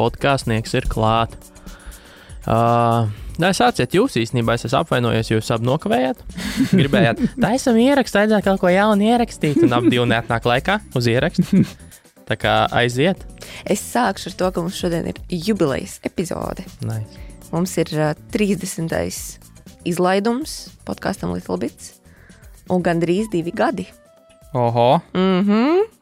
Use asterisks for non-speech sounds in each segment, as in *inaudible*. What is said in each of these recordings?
podkāstnieks ir klāt. Uh, Nē, sāciet jūs īstenībā, es esmu apvainojis, jūs abi nokavējāt. *laughs* Gribējāt, tā esam ierakstīt, vajadzēja kaut ko jaunu ierakstīt, un abi divi neatnāk laikā uz ierakstu. Tā kā aiziet. Es sākšu ar to, ka mums šodien ir jubilejas epizode. Nice. Mums ir uh, 30. izlaidums podkāstam Little Bits, un gandrīz divi gadi. Oho, Mm -hmm.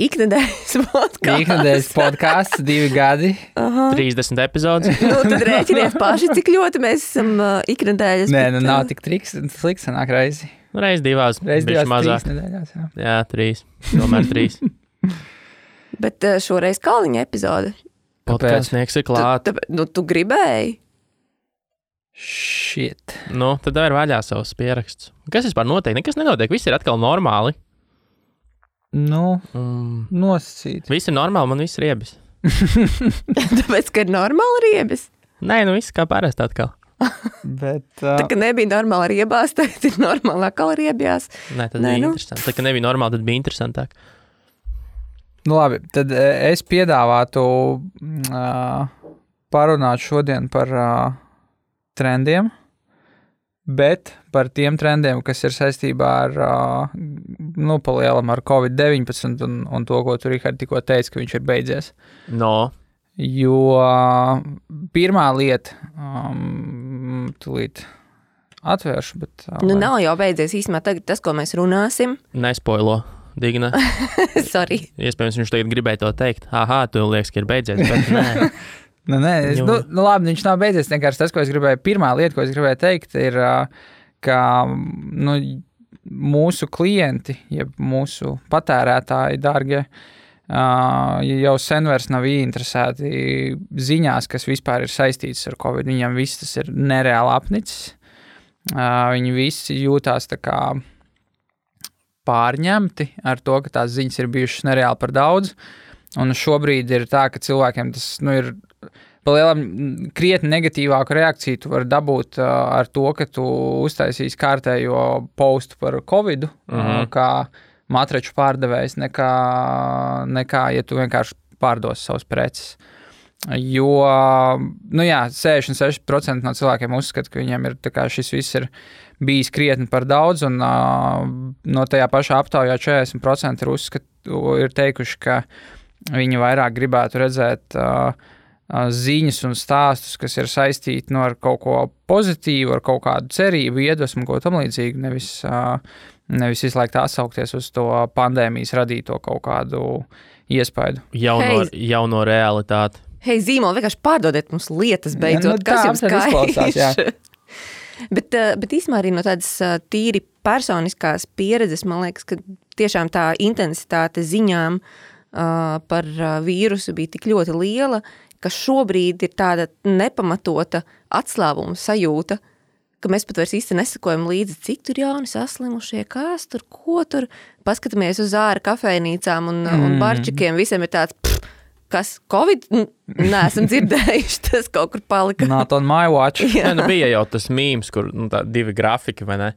Ikdienas *laughs* podkāsts. ikdienas podkāsts, divi gadi. 30 epizodes. Nu, tad rēķiniet paši, cik ļoti mēs esam uh, ikdienas. Nē, nu nav tik triks, slikts sanāk reizi. Reiz divās, Reiz divās mazāk. trīs nedēļās. Jā. Jā, trīs. Tomēr trīs. *laughs* Bet uh, šoreiz Kalniņa epizode. Podkāstnieks ir klāt. Tu, tu, nu, tu gribēji. Shit. Nu, tad ir vaļā savs pieraksts. Kas vispār notiek? Nekas nenotiek. Viss ir atkal normāli. Nu, Mm. nosacīt. Viss ir normāli, man viss ir riebis. *laughs* Tāpēc, ka ir normāli riebas. Nē, nu viss kā parasti atkal. Bet, *laughs* Tā uh, kā nebija normāli riebās, *laughs* tagad ir normāli atkal riebjās. Nē, tad Nē, bija nu. interesanti. Tā kā nebija normāli, tad bija interesantāk. nu labi, tad es piedāvātu uh, parunāt šodien par uh, trendiem, bet par tiem trendiem, kas ir saistībā ar, nu, palielam ar Covid-19 un, un to, ko tur Rihards tikko teica, ka viņš ir beidzies. No, Jo pirmā lieta, um, tūlīt atvēršu, bet. Nu, lai- nav jau beidzies īstenībā tagad tas, ko mēs runāsim. nespoilo. Digna. *laughs* Sorry. Iespējams, viņš tagad gribēja to teikt. Ah, tu liekas, ka ir beidzies. Bet *laughs* nē, Nu, nē, es, nu, nu, labi, viņš nav beidzies. Vienkārši tas, ko es gribēju, pirmā lieta, ko es gribēju teikt, ir, ka nu, mūsu klienti, jeb mūsu patērētāji, dārgie, jau sen vairs nav ieinteresēti ziņās, kas vispār ir saistītas ar Covid. Viņiem viss tas ir nereāli apnicis. Viņi visi jūtās tā kā pārņemti ar to, ka tās ziņas ir bijušas nereāli par daudz. Un šobrīd ir tā, ka cilvēkiem tas nu, ir palielam krietni negatīvāku reakciju. Tu vari dabūt ar to, ka tu uztaisīsi kārtējo postu par covid, uh, Mhm. kā matraču pārdevējs, nekā, nekā ja tu vienkārši pārdos savus preces. Jo nu jā, 66% no cilvēkiem uzskata, ka viņiem ir šis viss ir bijis krietni par daudz, un uh, no tajā pašā aptaujā 40% ir, uzskat, ir teikuši, ka viņi vairāk gribētu redzēt uh, ziņas un stāstus, kas ir saistīti no ar kaut ko pozitīvu, ar kaut kādu cerību, iedvesmu, ko tam līdzīgu. Nevis, nevis visu laiku atsaukties uz to pandēmijas radīto kaut kādu iespaidu. jauno, Hei. jauno realitāti. Hei, zīmoli, vienkārši pārdodiet mums lietas beidzot. nu, kas jums izklausās? *laughs* Bet, bet īstenībā arī no tādas tīri personiskās pieredzes, man liekas, ka tiešām tā intensitāte ziņām uh, par vīrusu bija tik ļoti liela, ka šobrīd ir tāda nepamatota atslābuma sajūta, ka mēs pat vairs īsti nesakojam līdzi, cik tur jauni saslimušie, kas tur, ko tur. Paskatāmies uz ārā kafejnīcām un, mm. un barčikiem, visiem ir tāds, pff, kas Covid, nē, esam *laughs* dzirdējuši, tas kaut kur palika. Not on my watch. *laughs* Nē, nu, bija jau tas mīmīms, kur nu, tā, divi grafiki, vai ne?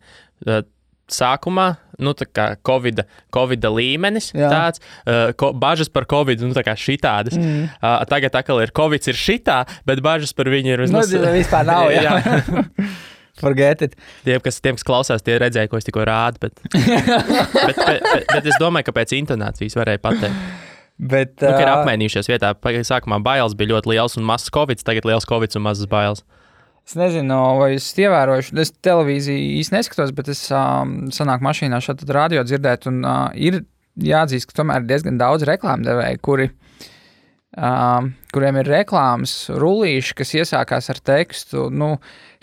Sākumā, nu, tā kā Covid, COVID līmenis, Jā. tāds, uh, ko, bažas par Covid, nu, tā kā šitādas. Mm. Uh, tagad atkal ir Covid, ir šitā, bet bažas par viņu ir Nu, vismaz. vispār nav. Jā. *laughs* *laughs* Forget it. Tiem, kas, tiem, kas klausās, tie redzēja, ko es tikko rādu. *laughs* Bet, bet, bet, bet, es domāju, ka pēc intonācijas varēja pateikt, Bet, nu, ir apmainījušies vietā. Sākumā bailes bija ļoti liels un mazs Covid, tagad liels Covid un mazs bailes. Es nezinu, vai es ievēroju, es televīziju īsti neskatos, bet es um, sanāku mašīnā šādi radio dzirdēt, un uh, ir jāatzīst, ka tomēr ir diezgan daudz reklāmdevēju, kuri, um, kuriem ir reklāmas rullīši, kas iesākās ar tekstu, nu,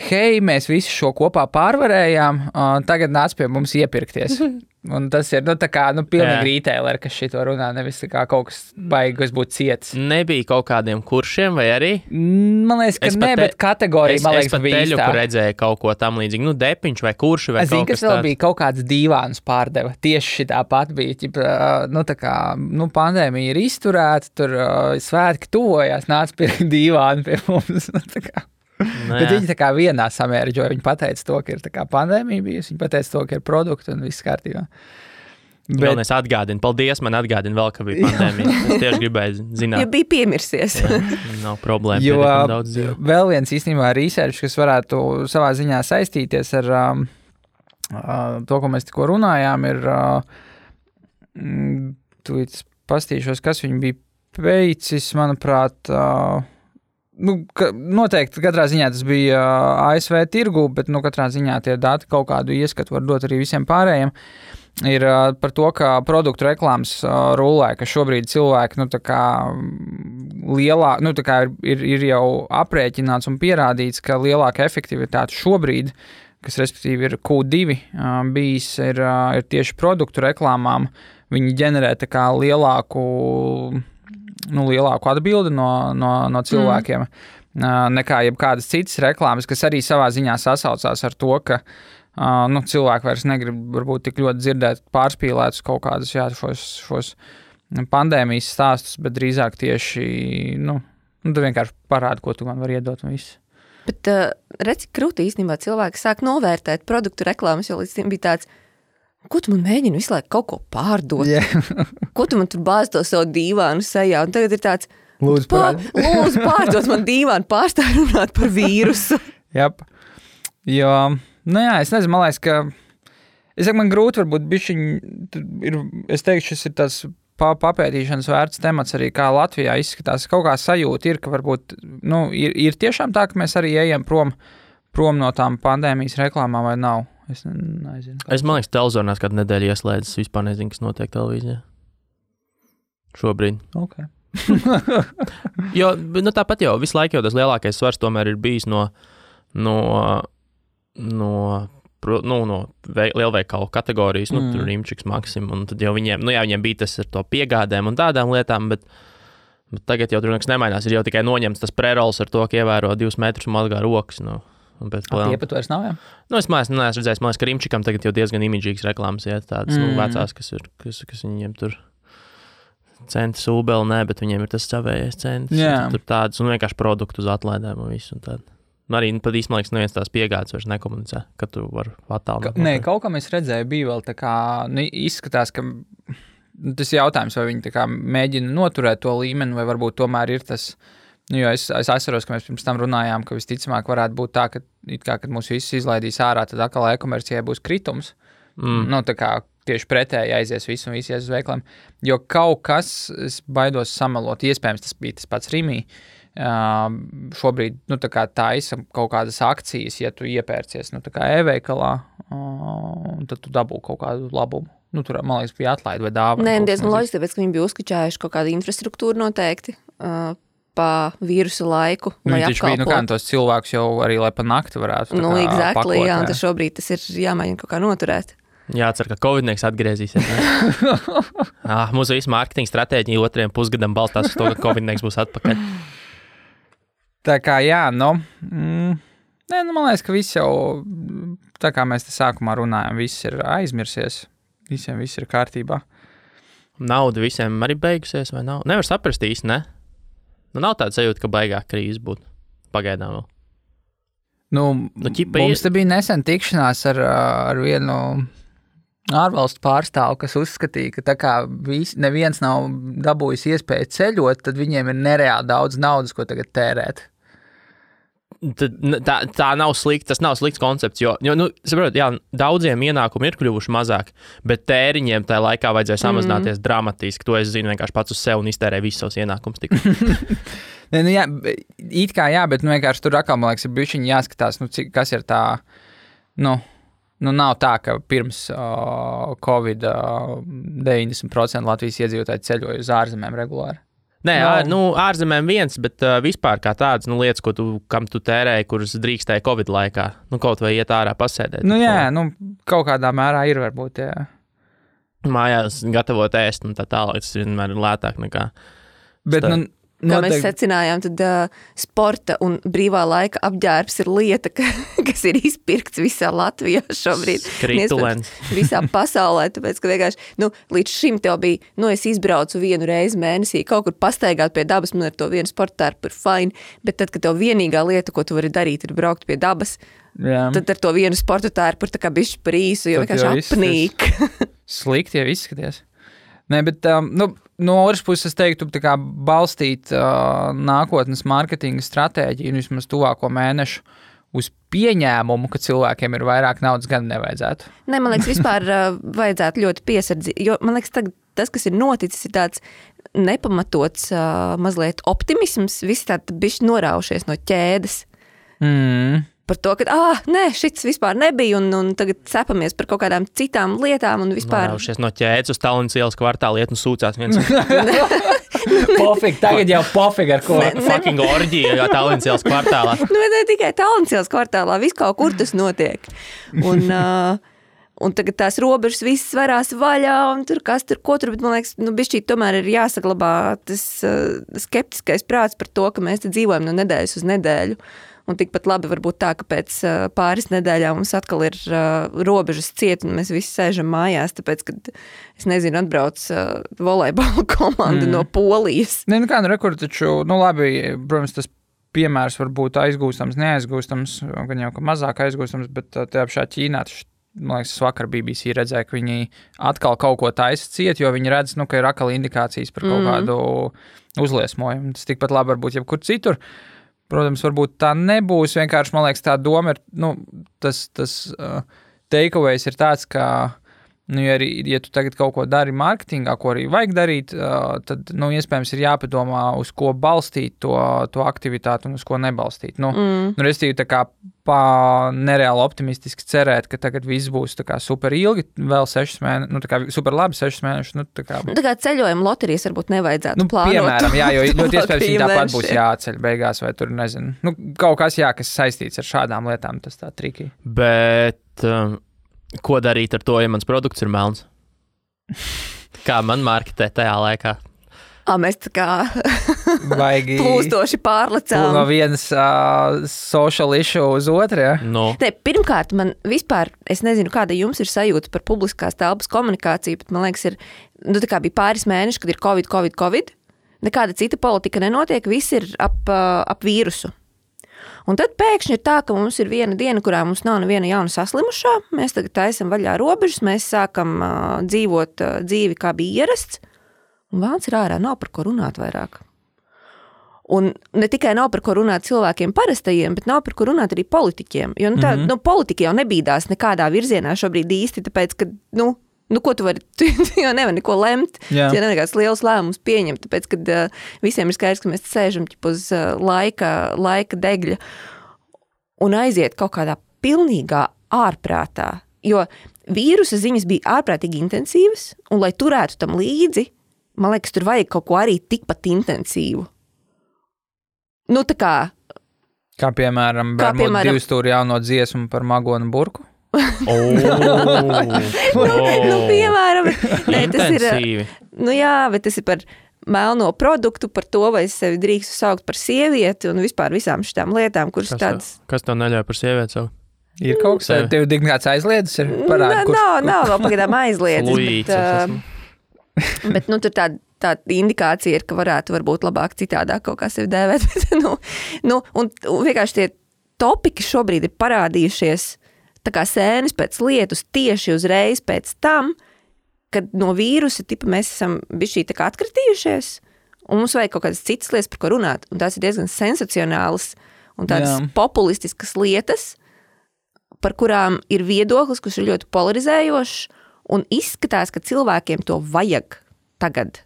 hei, mēs visi šo kopā pārvarējām, uh, tagad nāc pie mums iepirkties. *laughs* Un tas ir, nu, kā, nu, pilnīgi rītēlē, kas šito runā, nevis kā kaut kas baigs, kas būtu ciets. Nebija kaut kādiem kuršiem, vai arī? Man liekas, ka Es ne, pat te- bet kategorija, Es, man es liekas, pat bija teļu, īstā. kur redzēju kaut ko tam līdzīgu. Nu, depiņš vai kurš vai Es zinu, kaut kas kas vēl tāds. bija kaut kāds dīvāns pārdeva. Tieši šī tāpat bija. Ķip, ā, nu, tā kā nu, pandēmija ir izturēta, tur uh, svētki tuvojās, nāca pie *laughs* dīvāna pie mums. Nu, Bet jā. viņi tā kā vienā samērģoja. Viņi pateica to, ka ir pandēmija bijusi. Viņi pateica to, ka ir produkti un viss kārtībā. Bet... Galvenais atgādina, paldies, man atgādina vēl, ka bija pandēmija. Es tieši gribēju zināt. Ja bija piemirsies. Jā, nav problēma. Jo daudz dzīvo. vēl viens īstenībā research, kas varētu savā ziņā saistīties ar um, uh, to, ko mēs tikko runājām, ir, uh, mm, tūlīt pastīšos, kas viņi bija veicis, manuprāt, uh, nu, ka, noteikti katrā ziņā tas bija ASV tirgu, bet nu, katrā ziņā tie dati kaut kādu ieskatu var dot arī visiem pārējiem. Ir par to, ka produktu reklāmas rulē, ka šobrīd cilvēki nu, kā, lielā, nu, ir, ir, jau aprēķināts un pierādīts, ka lielāka efektivitāte šobrīd, kas respektīvi ir Q2 uh, bijis, ir, ir tieši produktu reklāmām. Viņi ģenerē lielāku nu, lielāku atbildi no, no, no cilvēkiem. Mm. Nekā jebkādas citas reklāmas, kas arī savā ziņā sasaucās ar to, ka nu, cilvēki vairs negrib varbūt tik ļoti dzirdēt pārspīlētus kaut kādus jā, šos, šos pandēmijas stāstus, bet drīzāk tieši nu, nu, tu vienkārši parādi, ko tu man vari iedot. Bet uh, redz, krūti īstenībā cilvēki sāk novērtēt produktu reklāmas, jo līdz tam bija tāds, Ko tu man mēģini visu laiku kaut ko pārdot? Yeah. ko tu man tur bāzi to savu dīvānu sejā? Un tagad ir tāds, lūdzu, pa, *laughs* lūdzu pārdot man dīvānu, pārstāj runāt par vīrusu. Jep. Jo, nu jā, es nezinu, man liekas, ka, es saku, man grūti varbūt bišķiņ, ir, es teikšu, šis ir tas papētīšanas vērts temats arī, kā Latvijā izskatās. Kaut kā sajūta ir, ka varbūt, nu, ir, ir tiešām tā, ka mēs arī ejam prom, prom no tām pandēmijas reklāmām vai nav. Es nezinu. Es domāju, ka televizorās kādu nedēļu ieslēdzis. Es vispār nezinu, kas notiek televīzijā. Šobrīd. Okay. *laughs* jo nu, tāpat jau visu laiku jau tas lielākais svars tomēr ir bijis no, no, no, nu, no lielveikalu kategorijas, nu, mm. tur Rīmčiks, Maksim. Tad jau viņiem, nu, jā, viņiem bija tas ar to piegādēm un tādām lietām. Bet, Bet tagad jau tur nekas nemainās. Ir jau tikai noņemts tas prerols ar to, ka ievēro divus metrus un mazgā rokas. Nu. Tie pat vairs nav. Jā? Nu, es mācos, nu, neesmu redzējis, ka Rimčikam tagad jau diezgan imidžīgs reklāmas iet tādas nu, mm. nu, vecās, kas, ir, kas, kas viņiem tur centus ūbeli, nē, bet viņiem ir tas savējais centus. Tur tādas un vienkārši produktu uz atlaidēm un visu. Un nu, arī nu, pat īstenībā, liekas, neviens tās piegādes vairs nekomunicē, ka tu vari attālināt. Nē, kaut kā es redzēju, bija vēl tā kā, nu, izskatās, ka nu, tas jautājums, vai viņi kā, mēģina noturēt to līmeni, vai varbūt tomēr ir tas. Nu, jo es, es atceros, ka mēs pirms tam runājām, ka visticamāk varētu būt tā, ka, kā, kad mūs visus izlaidīs ārā, tad atkal e-komercijai būs kritums. Mm. Nu, tā kā tieši pretēji aizies viss un viss ies uz veikaliem. Jo kaut kas, es baidos samalot, iespējams, tas bija tas pats Rīgā. Uh, šobrīd nu, tā taisa kaut kādas akcijas, ja tu iepērcies nu, e-veikalā, uh, tad tu dabū kaut kādu labumu. Nu, tur, man liekas, bija atlaide vai dāvana. Nē, diezgan loģiski, tāpēc, ka viņi bija uzskačājuši kaut kādu infrastruktūru noteikti. Uh, pa vīrusu laiku. Nu, viņš bija nu, kā tos cilvēkus jau arī, lai pa nakti varētu. Nu, exactly, pakot, jā, un tas šobrīd tas ir jāmēģina kaut kā noturēt. Jācer, ka Covid-19 atgriezīsies. *laughs* ah, mūsu visu mārketinga stratēģija otrajam pusgadam balstās uz to, ka Covid-19 būs atpakaļ. Tā kā jā, nu, mm, nē, nu, man liekas, ka viss jau, tā kā mēs te sākumā runājam, viss ir aizmirsies. Visiem viss ir kārtībā. Nauda visiem arī beigusies, vai nav? Nevar saprast īsti, ne? Nu, nav tāda sajūta, ka baigā krīze būtu. Pagaidām vēl. Nu, nu, mums ir... bija nesen tikšanās ar, ar vienu ārvalstu pārstāvu, kas uzskatīja, ka tā kā vis, neviens nav dabūjis iespēju ceļot, tad viņiem ir nereāli daudz naudas, ko tagad tērēt. Tā, tā nav slikta. Tas nav slikts koncepts. Jo, jo nu, saprot, jā, daudziem ienākumi ir kļuvuši mazāki, bet tēriņiem tajā laikā vajadzēja samazināties mm. dramatiski. To es zinu vienkārši pats uz sevi un iztērēju visus savus ienākumus. *laughs* ne, nu, jā, it kā jā, bet nu, vienkārši tur atkal man liekas, ir bijuši jāskatās, nu, cik, kas ir tā. Nu, Nu, nav tā, ka pirms uh, Covid uh, 90% Latvijas iedzīvotāji ceļoja uz ārzemēm regulāri. Nē, no. ār, nu, ārzemēm viens, bet uh, vispār kā tādas nu, lietas, ko tu, tu tērēji, kuras drīkstēji Covid laikā. Nu, kaut vai iet ārā pasēdēt. Nu, jā, nu, kaut kādā mērā ir varbūt. Jā. Mājās gatavot ēst un tā tālāk. Tas vienmēr ir lētāk nekā. Bet, nu, Kā Noteikti. mēs secinājām, tad uh, sporta un brīvā laika apģērbs ir lieta, ka, *laughs* kas ir izpirkts visā Latvijā šobrīd. Visā pasaulē, tāpēc, ka vienkārši, nu, līdz šim tev bija, nu, es izbraucu vienu reizi mēnesī, kaut kur pastaigāt pie dabas, man ar to vienu sporta tērpu ir fine, bet tad, kad tev vienīgā lieta, ko tu vari darīt, ir braukt pie dabas, Jā. tad ar to vienu sporta tērpu ir tā kā bišķi par īsu, jo vienkārši apnīk. *laughs* Slikti jau izskaties. Nē, bet um, nu, no otras puses, es teiktu, kā balstīt uh, nākotnes mārketinga stratēģiju, vismaz tuvāko mēnešu, uz pieņēmumu, ka cilvēkiem ir vairāk naudas, gan nevajadzētu. Nē, man liekas, vispār uh, vajadzētu ļoti piesardzīgi. Jo man liekas, tagad, tas, kas ir noticis, ir tāds nepamatots, uh, mazliet optimisms. Visi tādi bišķi noraušies no ķēdes. Mm. Par to, ka, ah, nē, šis vispār nebija, un, un tagad cepamies par kaut kādām citām lietām, un vispār. Noraušies no ķēdes uz Tallinas ielas kvartāla iet un sūcās viens *laughs* Pofīgi, tagad jau pofīgi ar ko. Ne, ne. fucking orģija, jo Tallinas ielas kvartālā. *laughs* Nu, ne tikai Tallinas kvartālā, vis kaut kur tas notiek. Un, *laughs* uh, un tagad tās robežas visas varās vaļā, un tur kas tur, ko tur, bet man liekas, nu, bišķīt tomēr ir jāsaglabā tas uh, skeptiskais prāts par to, ka mēs dzīvojam no nedēļas uz nedēļu. Un tikpat labi var būt tā, ka pēc uh, pāris nedēļām mums atkal ir uh, robežas cieta, un mēs visi sēžam mājās, tāpēc, ka, es nezinu, atbrauc uh, volejbola *laughs* komanda mm. no Polijas. Nē, nu kā, nu, rekur, taču, nu, labi, protams, tas piemērs var būt aizgūstams, neaizgūstams, gan jau ka mazāk aizgūstams, bet uh, tajā pašā Ķīnā tas Man liekas, vakar BBC redzēju, ka viņi atkal kaut ko taisa ciet, jo viņi redz, nu, ka ir atkal indikācijas par kaut mm. kādu uzliesmojumu. Tas tikpat labi var būt jebkur citur. Protams, varbūt tā nebūs. Vienkārši man liekas, tā doma ir, nu, tas, tas uh, takeaways ir tāds, ka Nu, ja, arī, ja tu tagad kaut ko dari mārketingā, ko arī vajag darīt, tad nu, iespējams ir jāpadomā, uz ko balstīt to, to aktivitāti un uz ko nebalstīt. Nu, mm. nu, Restīvi, tā kā nereāli optimistiski cerēt, ka tagad viss būs super ilgi, vēl sešas mēnešus, nu, tā kā super labi sešas mēnešus. Nu, tā kā, nu, tā kā ceļojuma loterijas varbūt nevajadzētu nu, plānot. Piemēram, jā, jo *laughs* ļoti iespējams viņi tāpat būs jāceļ beigās, vai tur nezinu. Nu, kaut kas, jā, kas saistīts ar šādām lietām, tas tā triki. Bet. Um Ko darīt ar to, ja mans produkts ir melns? *laughs* Kā man marketē tajā laikā? À, mēs tā kā *laughs* baigi plūstoši pārlecām. No vienas uh, social issue uz otru. Ja? No. Ne, pirmkārt, man vispār, es nezinu, kāda jums ir sajūta par publiskās telpas komunikāciju, bet man liekas, ir, nu, tā kā bija pāris mēneši, kad ir Covid, Covid, Covid. Nekāda cita politika nenotiek, viss ir ap, ap vīrusu. Un tad pēkšņi ir tā, ka mums ir viena diena, kurā mums nav neviena jauna saslimušā. Mēs tagad taisām vaļā robežas, mēs sākam uh, dzīvot uh, dzīvi, kā bija ierasts. Un vēlams ir ārā, nav par ko runāt vairāk. Un ne tikai nav par ko runāt cilvēkiem parastajiem, bet nav par ko runāt arī politiķiem. Jo nu, tā, mm -hmm. nu, politika jau nebīdās nekādā virzienā šobrīd īsti, tāpēc, ka nu, nu, ko tu vari, *laughs* tu, tu jau nevari neko lemt, Jā. ja nevar kāds liels lēmums pieņemt, tāpēc, ka uh, visiem ir skaidrs, ka mēs sēžam uz uh, laika, laika degļa un aiziet kaut kādā pilnīgā ārprātā, jo vīrusa ziņas bija ārprātīgi intensīvas, un lai turētu tam līdzi, man liekas, tur vajag kaut ko arī tikpat intensīvu. Nu, tā kā Kā piemēram, kā piemēram divu stūri jauno dziesmu par magonu burku? *laughs* oh, nu, piemēram, nē, tas ir. Nu, jā, bet tas ir par melno produktu, par to, vai es sevi drīkstu saukt par sievieti un vispār visām šīm lietām, kuras kas tādas. Tā, kas tev neļauj par sievieti saukt? Ir kaut kas tāds, tev ir kāds aizliedzis, ir parādīts. Kurš... Nav, nav vēl pagaidām aizliedzis. bet, uh, *laughs* bet nu, tur tāda tā indikācija ir, ka varētu varbūt labāk citādāk kaut kā sevi dēvēt. *laughs* Bet, nu, nu, un, un vienkārši tie topiki šobrīd ir parādījušies tā kā sēnes pēc lietus tieši uzreiz pēc tam, kad no vīrusa tipa mēs esam bijuši atkritījušies, un mums vajag kaut kādas citas lietas, par ko runāt. Un tās ir diezgan sensacionālas un tādas Jā. populistiskas lietas, par kurām ir viedoklis, kurš ir ļoti polarizējošs, un izskatās, ka cilvēkiem to vajag tagad.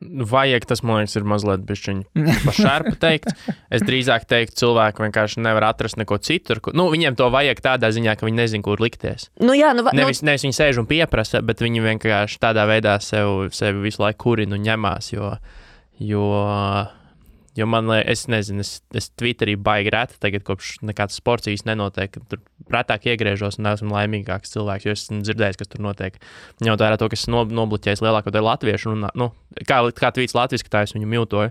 Vajag tas, man liekas, ir mazliet pašērpa teikt. Es drīzāk teiktu, cilvēki vienkārši nevar atrast neko citu. Nu, viņiem to vajag tādā ziņā, ka viņi nezina, kur likties. Nu, jā, nu, nevis, nu... nevis viņi sēž un pieprasa, bet viņi vienkārši tādā veidā sev, sev visu laiku kurina un ņemās. Jo, jo Jo man liekas, es nezinu, es, es Twitterī baigi reti, tagad, kopš nekāds sports īsti nenotiek. Tur retāk iegriežos un esmu laimīgāks cilvēks, jo esmu dzirdējis, kas tur notiek. Ņemot vērā to, ka esmu nobloķējis lielāko daļu latviešu, un, nu, kā, kā tvīts latviešu, tā es viņu miltoju.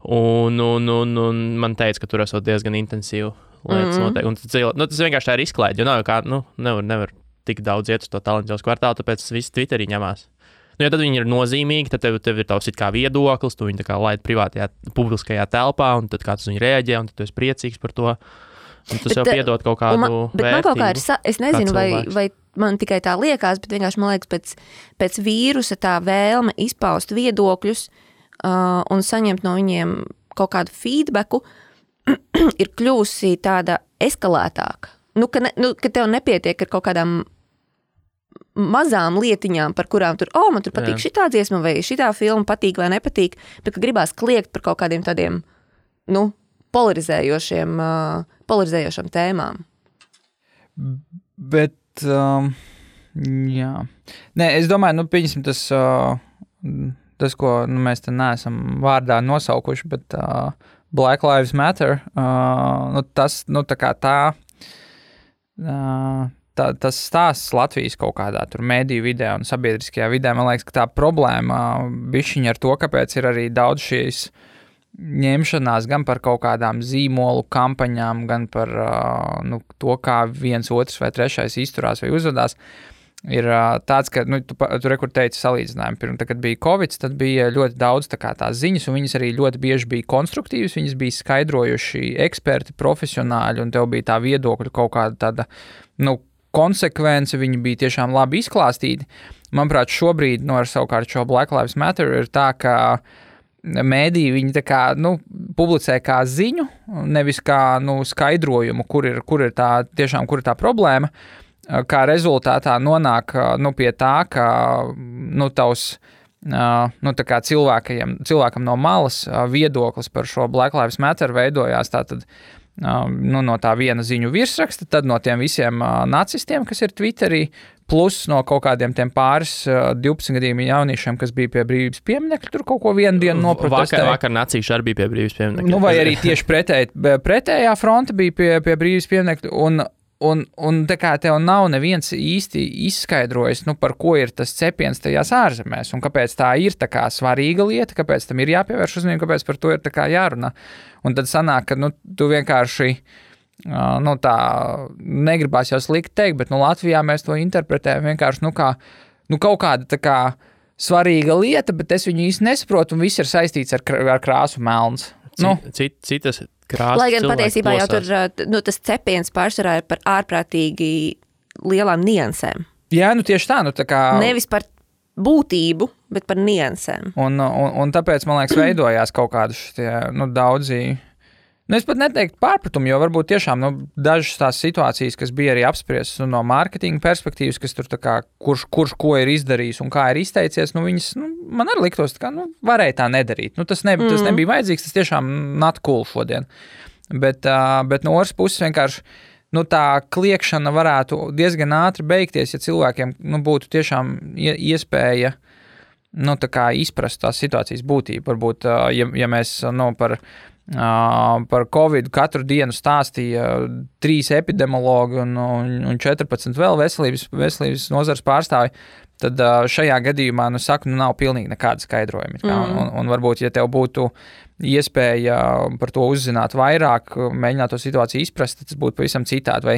Un, un, un, un man teica, ka tur esot diezgan intensīvi lietas mm -hmm. notiek. Un tas, nu, tas vienkārši tā ir izklaide, jo nav kā, nu, nevar, nevar tik daudz iet uz to talantu kvartālu, tāpēc viss Twitterī ņemās. Nu, ja tad viņi ir nozīmīgi, tad tev, tev ir tavs viedoklis, tu viņu laidi privātajā, publiskajā telpā, un tad kāds viņu reaģē, un tu esi priecīgs par to. Un tas Bet, jau eh, piedod kaut kādu Man, man kaut kā ir, vērtību. es nezinu, vai, vai man tikai tā liekas, bet vienkārši man liekas, pēc, pēc vīrusa tā vēlme izpaust viedokļus uh, un saņemt no viņiem kaut kādu feedbacku *clears throat* ir kļuvusi tāda eskalētāka. Nu, ka, ne, nu, ka tev nepietiek ar kaut kādām mazām lietiņām, par kurām tur, oh, man tur patīk šī dziesma, vai šī filma patīk vai nepatīk, bet ka gribās kliegt par kaut kādiem tādiem nu, polarizējošiem, uh, polarizējošām tēmām. Bet, um, jā. Nē, es domāju, nu, pieņemsim tas, uh, tas ko nu, mēs te neesam vārdā nosaukuši, bet uh, Black Lives Matter, uh, nu, tas, nu, tā kā tā, uh, tā, tas stāsts Latvijas kaut kādā mediju vidē un sabiedriskajā vidē, man liekas, ka tā problēma bišķiņa ar to, kāpēc ir arī daudz šīs ņemšanās gan par kaut kādām zīmolu kampaņām, gan par nu, to, kā viens otrs vai trešais izturās vai uzvedās. Ir tāds, ka, nu, tu, tu rekur teici salīdzinājumu. Pirms, kad bija Covid, tad bija ļoti daudz tā kā, tās ziņas, un viņas arī ļoti bieži bija konstruktīvas. Viņas bija skaidrojuši eksperti, profesionāļi, un tev bija tā viedokļa kaut kāda tāda, nu, konsekvence, viņi bija tiešām labi izklāstīti. Manuprāt, šobrīd, no ar savukārt šo Black Lives Matter, ir tā, ka mēdīji viņi tā kā, nu, publicē kā ziņu, nevis kā nu, skaidrojumu, kur ir, kur ir tā, tiešām, kur ir tā problēma. Kā rezultātā nonāk nu, pie tā, ka nu, tavs Uh, nu, cilvēkam no malas uh, viedoklis par šo Black Lives Matter veidojās tātad, uh, nu, no tā viena ziņu virsraksta, tad no tiem visiem uh, nacistiem, kas ir Twitterī, plus no kaut kādiem tiem pāris uh, 12-gadīgiem jauniešiem, kas bija pie brīvības pieminiekļa, tur kaut ko vienu dienu Vakar, noprotestēja. vakar nācīši arī bija pie brīvības pieminiekta. Nu, vai arī tieši pretēji, *laughs* pretējā fronte bija pie, pie brīvības pieminiekta. Un, un, un tā kā tev nav neviens īsti izskaidrojis, nu, par ko ir tas cepiens tajās ārzemēs, un kāpēc tā ir tā kā svarīga lieta, kāpēc tam ir jāpievērš uzmanība, kāpēc par to ir kā jārunā. Un tad sanāk, ka nu, tu vienkārši. Nu, tā negribās jau slikti teikt, bet nu, Latvijā mēs to interpretējam vienkārši nu, kā nu, kaut kāda tā kā svarīga lieta, bet es viņu īsti nesaprotu, un viss ir saistīts ar, ar krāsu melns. Nu, Cit, citas krāsas. Lai gan patiesībā jau tur plosās. nu, tas cepiens pārsvarā ir par ārprātīgi lielām niansēm. jā, nu tieši tā, nu tā kā. Nevis par būtību, bet par niansēm. Un, un, un tāpēc man liekas, veidojās kaut kādi šitie, nu, daudzi. Nu, es pat neteiktu pārpratumi, jo varbūt tiešām nu, dažas tās situācijas, kas bija arī apspriestas nu, no mārketinga perspektīvas, kas tur kā, kurš, kurš ko ir izdarījis un kā ir izteicies, nu, viņas, nu, man arī liktos, ka nu, varēja tā nedarīt. Nu, tas, ne, mm. tas nebija vajadzīgs, tas tiešām not cool šodien. Bet, uh, bet no otras puses vienkārši. Nu, tā kliēkšana varētu diezgan ātri beigties, ja cilvēkiem nu, būtu tiešām ie- iespēja uh, nu, izprast tās situācijas būtību. Varbūt, ā, ja, ja mēs nu, par, ā, par Covid katru dienu stāstīja trīs epidemiologi un, un, un 14 vēl veselības, veselības nozares pārstāvi, tad šajā gadījumā, nu, saku, nu, nav pilnīgi nekāda skaidrojuma. Mm. Un, un, un varbūt, ja tev būtu iespēja par to uzzināt vairāk, mēģināt to situāciju izprast, tas būtu pavisam citādi. Vai,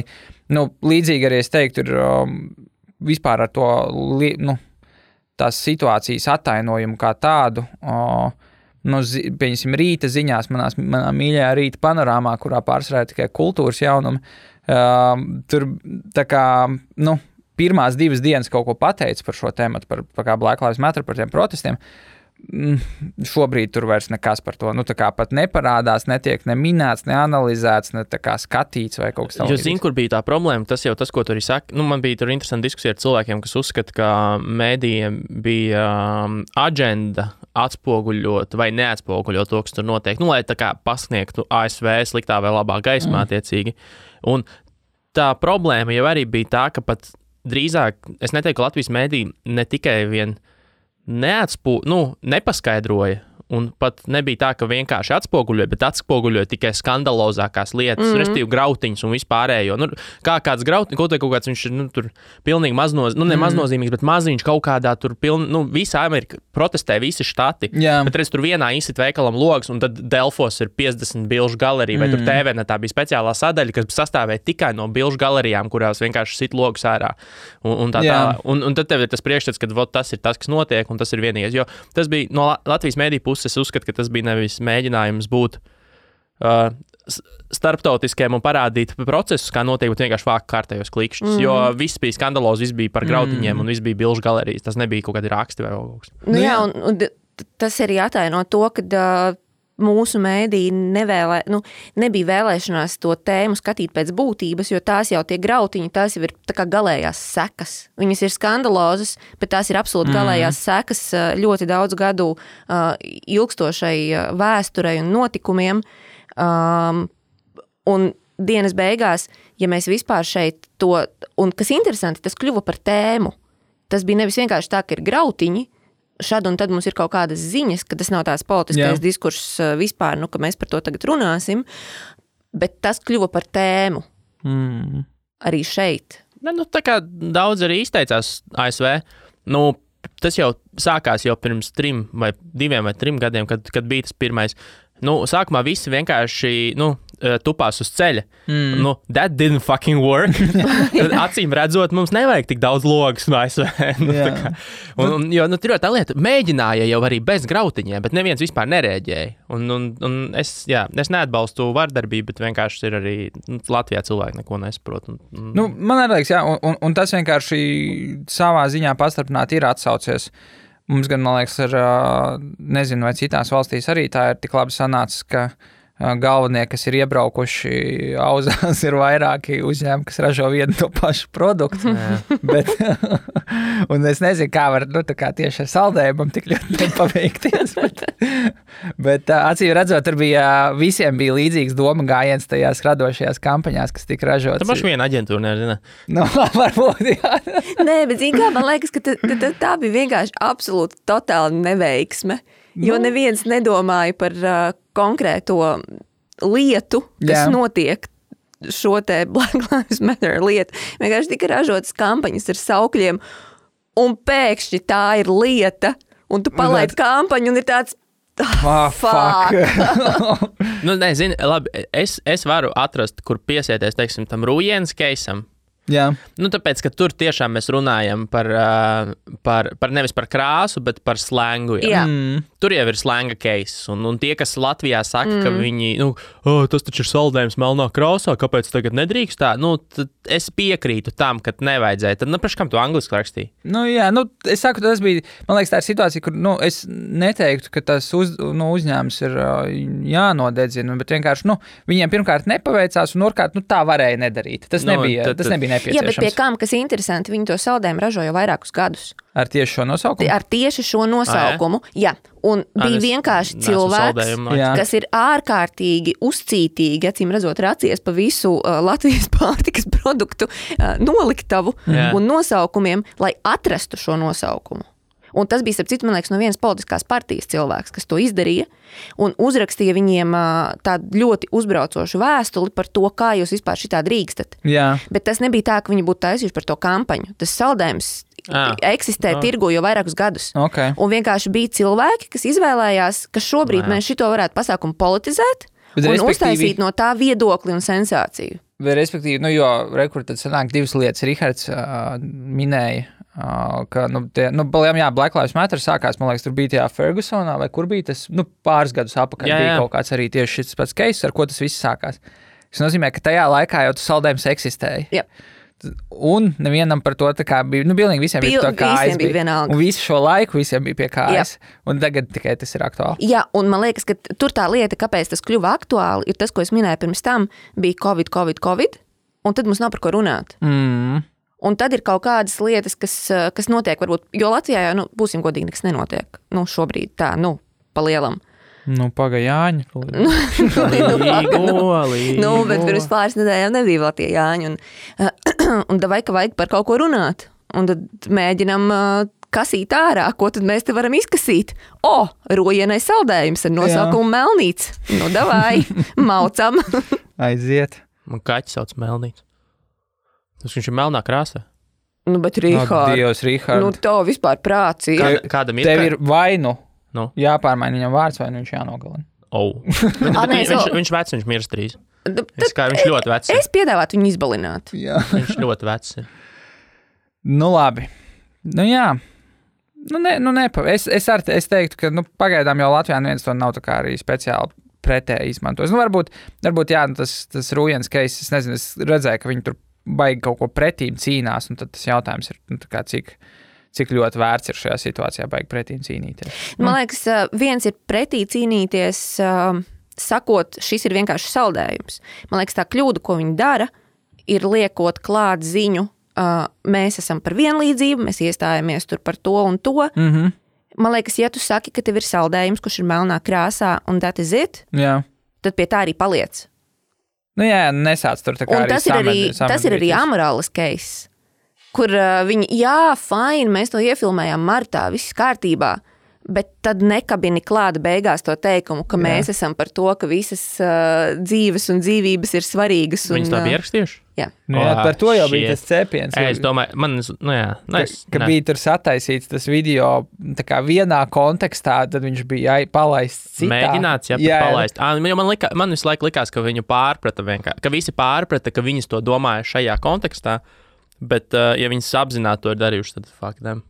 nu, līdzīgi arī es teiktu, ir vispār ar to, nu, tās situācijas attainojumu kā tādu. O, Nu, pieņemsim, rīta ziņās, manās, manā mīļākajā rīta panorāmā, kurā pārsvarā tikai kultūras jaunumi. Uh, tur tā kā nu, pirmās divas dienas kaut ko pateica par šo tēmu, par, par Black Lives Matter, par tiem protestiem. Mm, Šobrīd tur vairs nekas par to nu, pat neparādās, netiek ne minēts, ne analizēts, ne skatīts vai kaut kas tāds. zinu, kur bija tā problēma. Tas jau tas, ko tur arī saka. Nu, man bija tur interesanti diskusija ar cilvēkiem, kas uzskata, ka mēdījiem bija um, aģenda atspoguļot vai neatspoguļot to, kas tur notiek. Nu, lai tā kā pasniegtu ASV sliktā vai labā gaismā, mm. attiecīgi. Un tā problēma jau arī bija tā, ka pat drīzāk, es neteiktu, ka Latvijas mēdī ne tikai vien neatspū, nu, nepaskaidroja. Un pat nebija tā, ka vienkārši atspoguļoja, bet atspoguļoja tikai skandalozākās lietas, mm Mhm. -hmm. respektīvi, grautiņus un vispārējo. Nu, kā kāds grautiņš, kaut, kaut kāds viņš ir nu, tur pilnīgi maznozīmīgs, nu, ne Mhm. maznozīmīgs, bet maziņš kaut kādā tur, piln, nu, visa Amerika protestē, visi štati. Jā, Bet redz, tur vienā izsit veikalam logs, un tad Delfos ir 50 bilžu galerija, vai mm. tur TVN tā bija speciālā sadaļa, kas sastāvēja tikai no bilžu galerijām, kurās vienkārši sit logus ārā. Un, un, tā, tā, Jā. un, un tad tev ir tas priekšstats, ka vot, tas ir tas, kas notiek, un tas ir vienīgais. Jo tas bija no La- Latvijas mēdī puses, es uzskatu, ka tas bija nevis mēģinājums būt. uh, starptautiskiem un parādīt procesus, kā notiek, bet vienkārši vākt kārtējos klikšķus. Mm. Jo viss bija skandalozi, viss bija par grautiņiem, mm. un viss bija bilžu galerijas. Tas nebija kaut kādi raksti vai kaut kas. Nu, Nu jā, un, un tas arī ataino to, ka uh, mūsu mēdī nevēlē, nu, nebija vēlēšanās to tēmu skatīt pēc būtības, jo tās jau tie grautiņi, tās jau ir galējās sekas. Viņas ir skandalozas, bet tās ir absolūti Mhm. mm. galējās sekas uh, ļoti daudz gadu uh, ilgstošai vēsturei un notikumiem. Um, un dienas beigās, ja mēs vispār šeit to, un kas interesanti, tas kļuva par tēmu. Tas bija nevis vienkārši tā, ka ir grautiņi, šad un tad mums ir kaut kādas ziņas, ka tas nav tās politiskais Jā. diskurss uh, vispār, nu, ka mēs par to tagad runāsim, bet tas kļuva par tēmu Mm. arī šeit. Ne, nu, tā kā daudz arī izteicās ASV. Nu, tas jau sākās jau pirms trim vai diviem vai trim gadiem, kad, kad bija tas pirmais. Nu, sākumā visi vienkārši nu, eh, tupās uz ceļa. Mm. Nu, that didn't fucking work. *laughs* *laughs* Acīm redzot, mums nevajag tik daudz logus ASV. *laughs* nu, kā. un, un, jo nu, tā lieta mēģināja jau arī bez grautiņiem, bet neviens vispār nereaģēja. Un, un, un es, jā, es neatbalstu vardarbību, bet vienkārši ir arī nu, Latvijā cilvēki neko nesaprot. Un, un, Nu, man liekas, jā, un, un, un tas vienkārši savā ziņā pastarpināti ir atsaucies. Mums gan, man liekas, ir, nezinu, vai citās valstīs arī tā ir tik labi sanācis, ka ā, galvenie, kas ir iebraukuši auzās, ir vairāki uzņēmumi, kas ražo vienu to pašu produktu. Bet, *laughs* un es nezinu, kā var nu, kā tieši ar saldējumam tik ļoti nepaveikties. *laughs* Bet, bet acīm redzot, tur bija visiem bija līdzīgs doma gājiens tajās radošajās kampaņās, kas tika ražotas. Tam pašam viena aģentūra nezina. *laughs* Nu, varbūt, jā. Nē, bet zini kā, man liekas, ka ta, ta, ta, tā bija vienkārši absolūti totāla neveiksme. Jo Nu. neviens nedomāja par uh, konkrēto lietu, kas Jā. notiek. Šo te Black Lives Matter lietu. Vienkārši tika ražotas kampaņas ar saukļiem, un pēkšņi tā ir lieta, un tu palaidi kampaņu, un ir tāds, Oh, fuck. *laughs* Nu, nē, zini, labi, es, es varu atrast, kur piesieties, teiksim, tam rūjienas keisam. Jā, Nu, tāpēc, ka tur tiešām mēs runājam par, par, par nevis par krāsu, bet par slēngu. Jā. mm, Tur jau ir slēnga case. Un, un tie, kas Latvijā saka, mm. ka viņi, nu, oh, tas taču ir saldējums melnā krāsā, kāpēc tagad nedrīkst tā? Nu, es piekrītu tam, ka nevajadzēja. Tad, nu, priekš kam tu angliski rakstīji? nu, jā, nu, es saku, tas bija. Man liekas, tā ir situācija, kur nu, es neteiktu, ka tas uz, nu, uzņēmums ir jānodedzina. Bet vienkārši nu, viņiem pirmkārt nepaveicās, un otrkārt nu, tā varēja nedarīt. Tas Nu, nebija, tad- tas tad- nebija jā, bet pie nepieciešams. kam, kas ir interesanti, viņi to saldējumu ražo jau vairākus gadus. Ar tieši šo nosaukumu. Ar tieši šo nosaukumu. Jā, un Ā, bija es vienkārši cilvēks, Jā. kas ir ārkārtīgi uzcītīgi, acīm redzot, racies pa visu uh, Latvijas *laughs* pārtikas produktu uh, noliktavu Jā. un nosaukumiem, lai atrastu šo nosaukumu. Un tas bija, starp citu, man liekas, no vienas politiskās partijas cilvēks, kas to izdarīja un uzrakstīja viņiem tādu ļoti uzbraucošu vēstuli par to, kā jūs vispār šitā drīkstat. Jā, Bet tas nebija tā, ka viņi būtu taisījuši par to kampaņu. Tas saldējums Ā. eksistē Ā. tirgu jau vairākus gadus. ok. Un vienkārši bija cilvēki, kas izvēlējās, ka šobrīd Jā. mēs šito varētu pasākumu politizēt Bet un uztaisīt no tā viedokli un sensāciju. Vai Respektīvi, nu, jo rekurors sanāk divas lietas. Rihards uh, minēja, ka, nu, tie, nu, jā, Black Lives Matter sākās, man liekas, tur bija tajā Fergusonā, vai kur bija tas, nu, pāris gadus atpakaļ. Jā, Jā, bija kaut kāds arī tieši šis pats case, ar ko tas viss sākās. Tas nozīmē, ka tajā laikā jau tas saldējums eksistēja. Jā. Un nevienam par to tā kā bija. Nu, pilnīgi visiem Pil- bija tā kā visiem bija vienalga. Un visu šo laiku visiem bija pie kājas. Un tagad tikai tas ir aktuāli. Jā, un man liekas, ka tur tā lieta, kāpēc tas kļuva aktuāli, ir tas, ko es minēju pirms tam, bija Covid, Covid, Covid, un tad mums nav par ko runāt. Mm. Un tad ir kaut kādas lietas, kas, eh, kas notiek, varbūt, jo Latvijā jau, nu, būsim godīgi, nekas nenotiek. Nu, šobrīd tā, nu, pa lielam. Nu, pagaidām. *laughs* nu, nu, bet pirms pāris nedēļām nebija vēl tie Jāņi. Un, *clears throat* un davai, ka vajag par kaut ko runāt. Un tad mēģinam uh, kasīt ārā, ko tad mēs te varam izkasīt. O, rojienai saldējums ar nosaukumu Melnīts. Nu, davai, *laughs* maucam. Aiziet. Man kaķis sauc Melnīts. Tas viņš ir melnā krāsā. nu, bet No, Rīhārd, Dievs, Rihard. nu, tev vispār prāts ir. Kā, kādam ir? Tev ir vai nu Nu, jāpārmaina viņam vārds, vai nu viņš jānogalina. oh. *laughs* Viņš, so- viņš vecs, viņš mirst drīz. Tad Es kā, viņš ļoti vecs. Es piedāvātu viņu izbalināt. Jā. Viņš ļoti vecs. Nu, labi. Nu, jā. Nu, ne, nu, nepa. Es, es, ar, es teiktu, ka nu, pagaidām jau Latvijā neviens to nav arī speciāli pretēji izmantos. Nu, varbūt, varbūt jā, nu, tas, tas Rūjens Keis, es nezinu, es redzēju, ka viņi tur baigi kaut ko pretīm cīnās, un tad tas jautājums ir, nu, kā cik, cik ļoti vērts ir šajā situācijā baigi pretīm cīnīties. Man liekas, viens ir pretī cīnīties, sakot, šis ir vienkārši saldējums. Man liekas, tā kļūda, ko viņi dara, ir liekot klāt ziņu, mēs esam par vienlīdzību, mēs iestājamies tur par to un to. Mm -hmm. Man liekas, ja tu saki, ka tev ir saldējums, kurš ir melnā krāsā, un that is it, Jā. tad pie tā arī paliec. Nu, jā, nesāc tur tā kā Un tas ir arī, samed- tas ir arī amorāls case, kur uh, viņi, jā, fine, mēs to iefilmējām martā, viss kārtībā. Bet tad nekabini klāt beigās to teikumu, ka Jā. mēs esam par to, ka visas uh, dzīves un dzīvības ir svarīgas. Un, Viņus tā ā, bija ierakstījuši. Jā, Nu, jā, par to jau bija shit. tas cepiens. Es domāju, man, nu jā, nu, ka, es, ka ne. bija tur sataisīts tas video tā kā vienā kontekstā, tad viņš bija ai- palaists citā. Mēģināts, ja Jā, palaist. À, man, lika, man visu laiku likās, ka viņu pārprata vienkārši, ka visi pārprata, ka viņas to domāja šajā kontekstā. Bet, uh, ja viņas apzināti to ir darījuši, tad faktiem.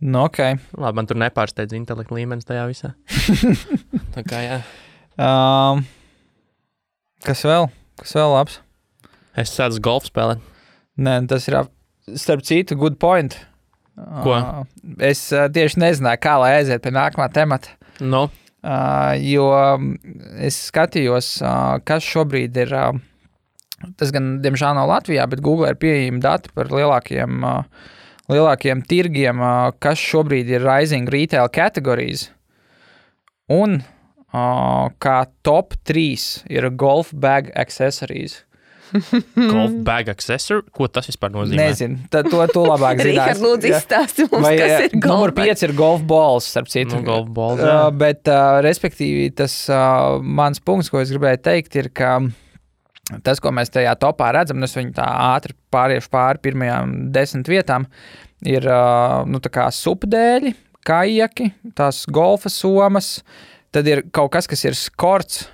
Nu, ok. Labi, man tur nepārsteidz intelekta līmenis tajā visā. *laughs* Tā kā jā. Um, kas vēl? Kas vēl labs? Es sēdu golfu spēlēt. Nē, tas ir ap- starp citu, good point. Ko? Uh, es uh, tieši nezināju, kā lai aiziet pie nākamā temata. Nu, Uh, jo mm, es skatījos, uh, kas šobrīd ir. Uh, tas gan, diemžēl, nav Latvijā, bet Google ir pieejami dati par lielākiem, uh, lielākiem tirgiem, uh, kas šobrīd ir Rising Retail kategorijas. Un uh, kā top 3 ir golf bag accessories. *laughs* golf bag accessory. Ko tas vispār nozīmē? Nezinu, tad to, to labāk *laughs* zināt. Rīgārds, lūdzu, izstāsti mums, Vai, kas ir numur golfa. 5 ir golf balls, starp citu. Nu, golf balls, Uh, jā. bet, uh, respektīvi, tas uh, mans punkts, ko es gribēju teikt, ir, ka tas, ko mēs tajā topā redzam, un es viņu tā ātri pāriešu pāri pirmajām desmit vietām, ir uh, nu, supdēļi, kājaki, tās golfa somas, tad ir kaut kas, kas ir skorts.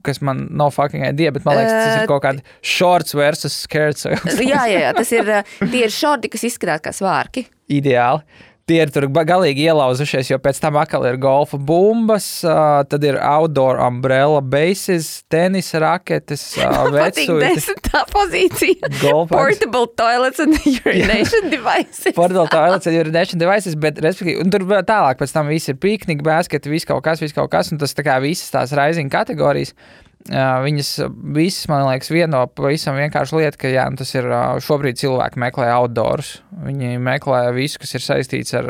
Kas man nav fucking idea, bet man liekas, tas ir kaut kāda shorts versus skirts. Jā, jā, jā, tas ir, tie ir šorti, kas izskatās kā svārki. ideāli. Tie ir tur galīgi ielauzušies, jo pēc tam atkal ir golfa bumbas, uh, tad ir outdoor umbrella bases, tenisa raketes, uh, *laughs* vecūti, desmitā pozīcija. golfa. Portable toilets and *laughs* urination *laughs* devices. Portable toilets ir urination devices, bet, respektīvi, un tur tālāk pēc tam viss ir piknika, basketi, viss kaut kas, viss kaut kas, un tas tā kā visas tās rising kategorijas. Viņas visas, man liekas, vieno pavisam vienkārši lieta, ka jā, nu, tas ir šobrīd cilvēki meklē outdoors. Viņi meklē visu, kas ir saistīts ar,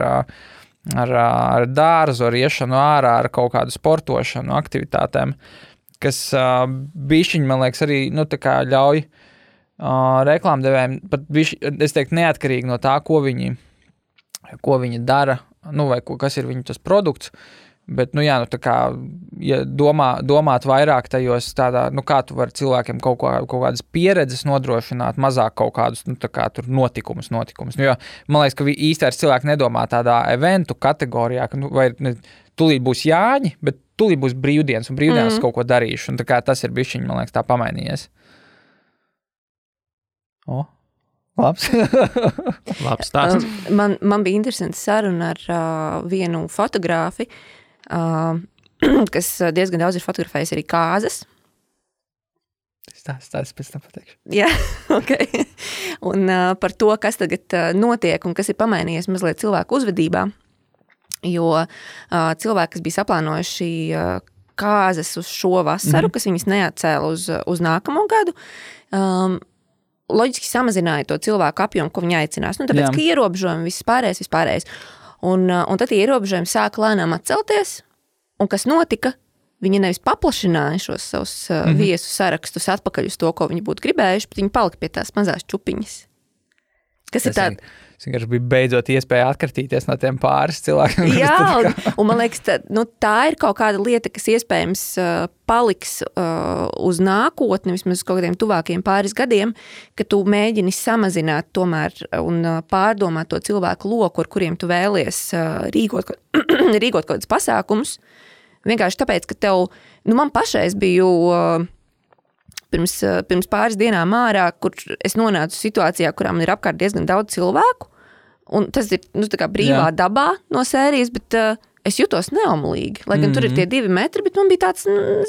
ar, ar dārzu, ar iešanu ārā, ar kaut kādu sportošanu, aktivitātēm, kas bišķiņi, man liekas, arī nu, ļauj reklāmdevējiem, pat bišķi, es teiktu, neatkarīgi no tā, ko viņi, ko viņi dara, nu, vai ko, kas ir viņu tas produkts. Bet, nu, jā, nu, tā kā, ja domā, domāt vairāk tajos, tādā, nu, kā tu vari cilvēkiem kaut, ko, kaut kādas pieredzes nodrošināt, mazāk kaut kādus, nu, kā tur notikumus, notikumus. Nu, jo, man liekas, ka īstais cilvēks nedomā tādā eventu kategorijā, ka, nu, vai ne, tūlīt būs Jāņi, bet tūlīt būs brīvdienas, un brīvdienas mm. kaut ko darīšu. Un tā kā tas ir bijis, man liekas, tā pamainījies. O, labs. *laughs* Labs stāsts. Um, man, man bija interesanta saruna ar uh, vienu fotografu, uh, *clears throat* kas diezgan daudz ir fotografējis arī kāzas. Tas tas pēc tam pateikšu. Jā, *laughs* ok. Un uh, par to, kas tagad uh, notiek un kas ir pamainījies mazliet cilvēku uzvedībā. Jo uh, cilvēki, kas bija saplānojuši uh, kāzas uz šo vasaru, mm -hmm. kas viņas neatcēla uz, uz nākamo gadu, um, loģiski samazināja to cilvēku apjomu, ko viņi aicinās. Nu, tāpēc, Jā. ka ierobežojumi viss pārējais, viss pārējais. Un, un tad ierobežojumi sāka lēnām atcelties. Un kas notika? Viņi nevis paplašināja šos savus mm -hmm. viesu sarakstus atpakaļ uz to, ko viņi būtu gribējuši, bet viņi palika pie tās mazās čupiņas. Kas ir Tas tāds Es vienkārši biju beidzot iespēja atkartīties no tiem pāris cilvēkiem. Jā, un, un man liekas, tā, nu, tā ir kaut kāda lieta, kas iespējams uh, paliks uh, uz nākotni, vismaz uz kaut kādiem tuvākiem pāris gadiem, ka tu mēģini samazināt tomēr un uh, pārdomāt to cilvēku loku, ar kuriem tu vēlies uh, rīkot, ko- *clears throat* rīkot kaut kādus pasākumus. Vienkārši tāpēc, ka tev, nu, man pašais bija. Uh, Pirms, uh, pirms pāris dienām ārā, kur es nonācu situācijā, kurā man ir apkārt diezgan daudz cilvēku. Un tas ir nu, brīvā Jā. Dabā no sērijas, bet uh, es jutos neomlīgi. Lai gan mm -hmm. tur ir tie Mhm. divi metri, bet man bija tāds,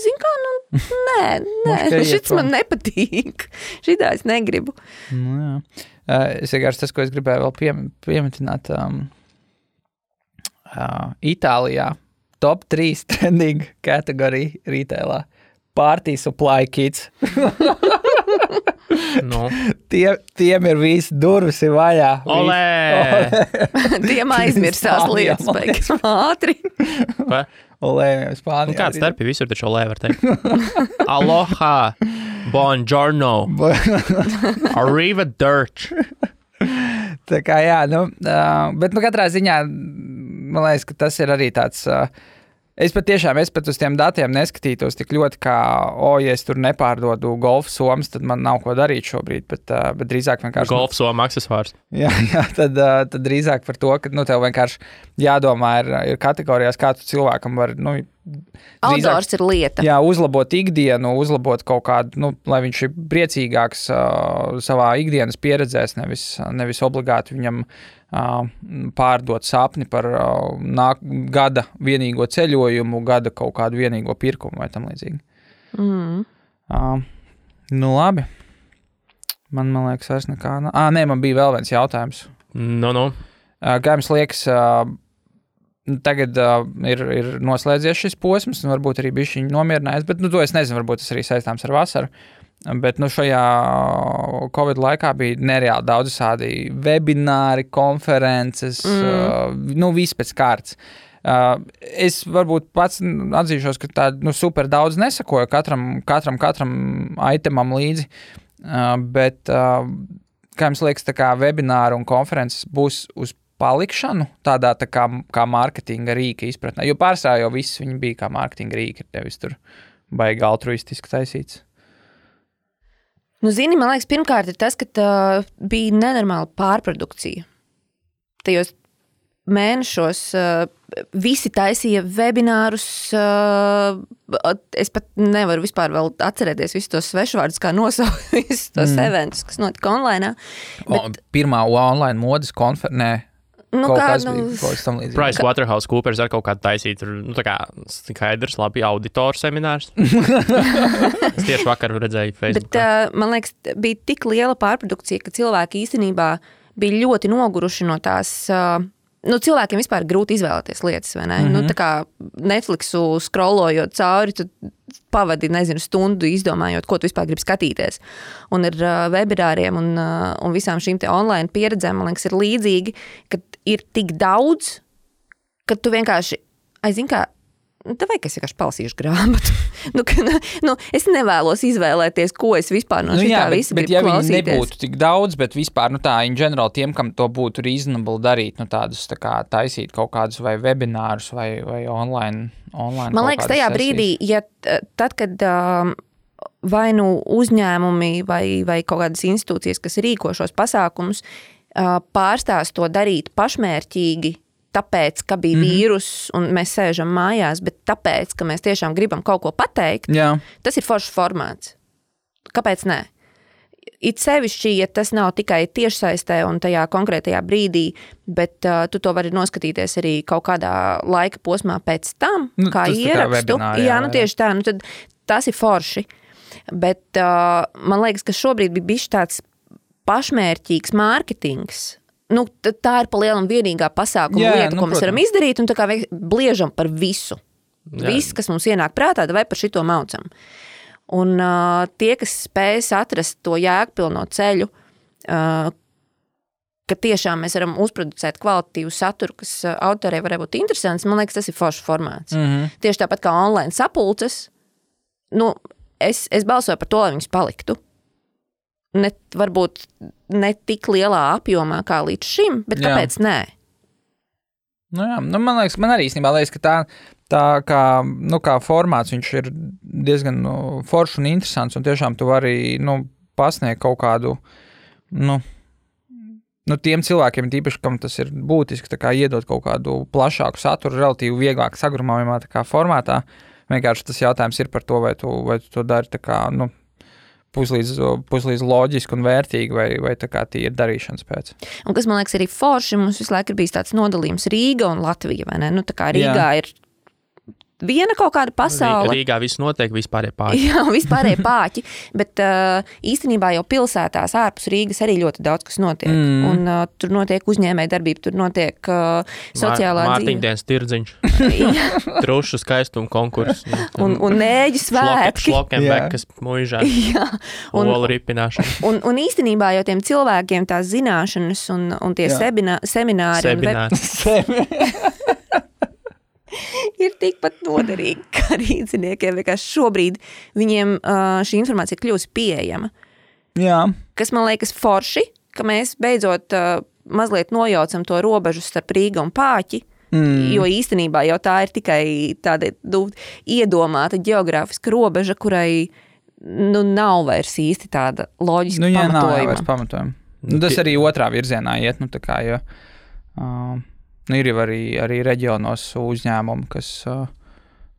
zin kā, nu, *laughs* nē, nē, šis man nepatīk. *laughs* Šitā es negribu. Nu, jā. Uh, es vienkārši tas, ko es gribēju vēl piem, pieminēt, um, uh, Itālijā top 3 trending kategorija retailā. Party supply kits. *laughs* Nu, Tie, tiem ir visi durvis ir vaļā. *laughs* olē! Tiem aizmirsās Spānijā, lietas, beigas ātri. Olē, Spānijā. Nu, kāds starpība visur taču olē var teikt? Aloha! Buongiorno! *laughs* Arriva dirt! Tā kā jā, nu, bet nu, katrā ziņā man liekas, ka tas ir arī tāds. Uh, es patiešām es pat uz tiem datiem neskatītos tik ļoti, kā, o, ja es tur nepārdodu golfa somas, tad man nav ko darīt šobrīd. Bet, bet drīzāk vienkārši. Golf soma accessors. Jā, *laughs* jā tad, tad drīzāk par to, ka nu, tev vienkārši jādomā ir, ir kategorijās, kā tu cilvēkam var. Nu, Outdoors ir lieta. Jā, uzlabot ikdienu, uzlabot kaut kādu, nu, lai viņš ir priecīgāks uh, savā ikdienas pieredzē, nevis, nevis obligāti viņam uh, pārdot sapni par uh, nāk, gada vienīgo ceļojumu, gada kaut kādu vienīgo pirkumu vai tam līdzīgi. Mm. Uh, nu, labi. Man, man liekas, vairs nekā. nav. Ah, nē, man bija vēl viens jautājums. Nu, nu. Uh, Kā jums liekas, uh, tagad uh, ir, ir noslēdzies šis posms, un varbūt arī bija viņa nomierinājies, bet nu, to es nezinu, varbūt tas arī saistāms ar vasaru. Bet nu, šajā Covid laikā bija nereāli daudz tādu webināri, konferences, mm. uh, nu, viss pēc kārtas. Uh, es varbūt pats atzīšos, ka tādu nu, super daudz nesakoju katram, katram, katram itemam līdzi. Uh, bet, uh, kā jums liekas, tā kā webināri un konferences būs uz palikšanu tādā tā kā, kā mārketinga rīka izpratnē? Jo pārsvarā jau viss bija kā mārketinga rīka, nevis tur baigi altruistiski taisīts. Nu, zini, man liekas, pirmkārt ir tas, ka tā bija nenormāla pārprodukcija. Tajos mēnešos uh, visi taisīja webinārus. Uh, es pat nevaru vispār atcerēties visus tos svešvārdus, kā nosaukt *laughs* visus tos mm. eventus, kas notika online. Bet... Pirmā online modes konferences. Nu, kaut kā, kas nu, bija kaut kas tam līdzīgs. Price Waterhouse Coopers ar kaut kādu taisīt, tur, nu, tā kā skaidrs, labi, auditoru seminārs. *laughs* es tieši vakar redzēju Facebook. Bet, uh, man liekas, bija tik liela pārprodukcija, ka cilvēki īstenībā bija ļoti noguruši no tās. Uh, Nu, cilvēkiem vispār ir grūti izvēlēties lietas, vai ne? Mm -hmm. nu, tā kā Netflixu scrollojot cauri, tu pavadi, nezinu, stundu izdomājot, ko tu vispār gribi skatīties. Un ar uh, webināriem un, uh, un visām šīm online pieredzēm, man liekas, ir līdzīgi, ka ir tik daudz, ka tu vienkārši, aizini, kā Nu, Tā vajag, es vienkārši palasīšu grāmatu. *laughs* nu, ka, nu, es nevēlos izvēlēties, ko es vispār no Nu, šī jā, tā bet, visa bet gribu ja viņi nebūtu tik daudz, bet vispār nu, tā, in general, tiem, kam to būtu reasonable darīt, nu, tādus tā kā taisīt kaut kādus vai webinārus vai, vai online. online Man liekas, tajā sesijas. brīdī, ja tad, kad um, vai nu uzņēmumi vai, vai kaut kādas institūcijas, kas rīko šos pasākumus, uh, pārstās to darīt pašmērķīgi. Tāpēc, ka bija mm. -hmm. vīruss un mēs sēžam mājās, bet tāpēc, ka mēs tiešām gribam kaut ko pateikt, Jā, tas ir foršs formāts. Kāpēc nē? It sevišķi, ja tas nav tikai tiešsaistē un tajā konkrētajā brīdī, bet uh, tu to vari noskatīties arī kaut kādā laika posmā pēc tam, Nu, kā tā kā ierakstu. webinārā, jā, jā, nu tieši tā, nu tad tas ir forši. Bet uh, man liekas, ka šobrīd bija bijis tāds pašmērķīgs mārketings. Nu, tā ir palielinājuma vienīgā pasākuma Jā, lieta, nu, ko mēs varam protams. izdarīt, un tā kā bliežam par visu. Jā. Viss, kas mums ienāk prātā, vai par šito maucam. Un uh, tie, kas spējas atrast to jēgpilno ceļu, uh, ka tiešām mēs varam uzproducēt kvalitatīvu saturu, kas autoriem var būt interesants, man liekas, tas ir foršs formāts. mm -hmm. Tieši tāpat kā online sapulces, nu, es, es balsoju par to, lai viņas paliktu. Ne, varbūt ne tik lielā apjomā kā līdz šim, bet Jā. kāpēc nē? Nu, jā, nu, man liekas, man arī īstenībā liekas, ka tā, tā kā, nu, kā formāts ir diezgan nu, foršs un interesants. Un tiešām tu vari nu, pasniegt kaut kādu. Nu, Nu, tiem cilvēkiem, tīpaši, kam tas ir būtiski, kā iedot kaut kādu plašāku saturu, relatīvi vieglāk sagrumājumā formātā. Vienkārši tas jautājums ir par to, vai tu, vai tu to dari kā, nu, puslīdz, puslīdz loģiski un vērtīgi, vai, vai tā kā tīri darīšanas pēc. Un kas man liekas arī forši, mums visu laiku ir bijis tāds nodalījums Rīga un Latvija? Nu, Rīgā Jā. ir viena kaut kāda pasaule. Rīgā viss notiek, vispār ir *laughs* pārāk. Jā, vispār ir pāķi, bet uh, īstenībā jau pilsētās ārpus Rīgas arī ļoti daudz kas notiek. Mm. Un, uh, tur notiek uzņēmēja darbība, tur notiek uh, sociālā dzīve. Mārtiņdienas tirdziņš, *laughs* trušu skaistuma konkurss. un, un nēģu svētki. Šlokenbekas mūžā, Jā, un, olu ripināšana. un, un īstenībā jau tiem cilvēkiem tās zināšanas un, un tie sebina, semināri un web-. *laughs* *laughs* ir tikpat noderīgi kā rīzniekiem. Vienkārši šobrīd viņiem uh, šī informācija ir kļuvusi pieejama. Jā, Kas man liekas forši, ka mēs beidzot uh, mazliet nojaucam to robežu starp Rīgu un Pāķi. Mm. Jo īstenībā jau tā ir tikai tāda nu, iedomāta geogrāfiska robeža, kurai nu, nav vairs īsti tāda loģiska nu, jā, nav pamatojuma. vairs pamatojuma. Nu, tas arī otrā virzienā iet. Nu, kā, jo, uh, nu, ir jau arī, arī reģionos uzņēmumi, kas uh,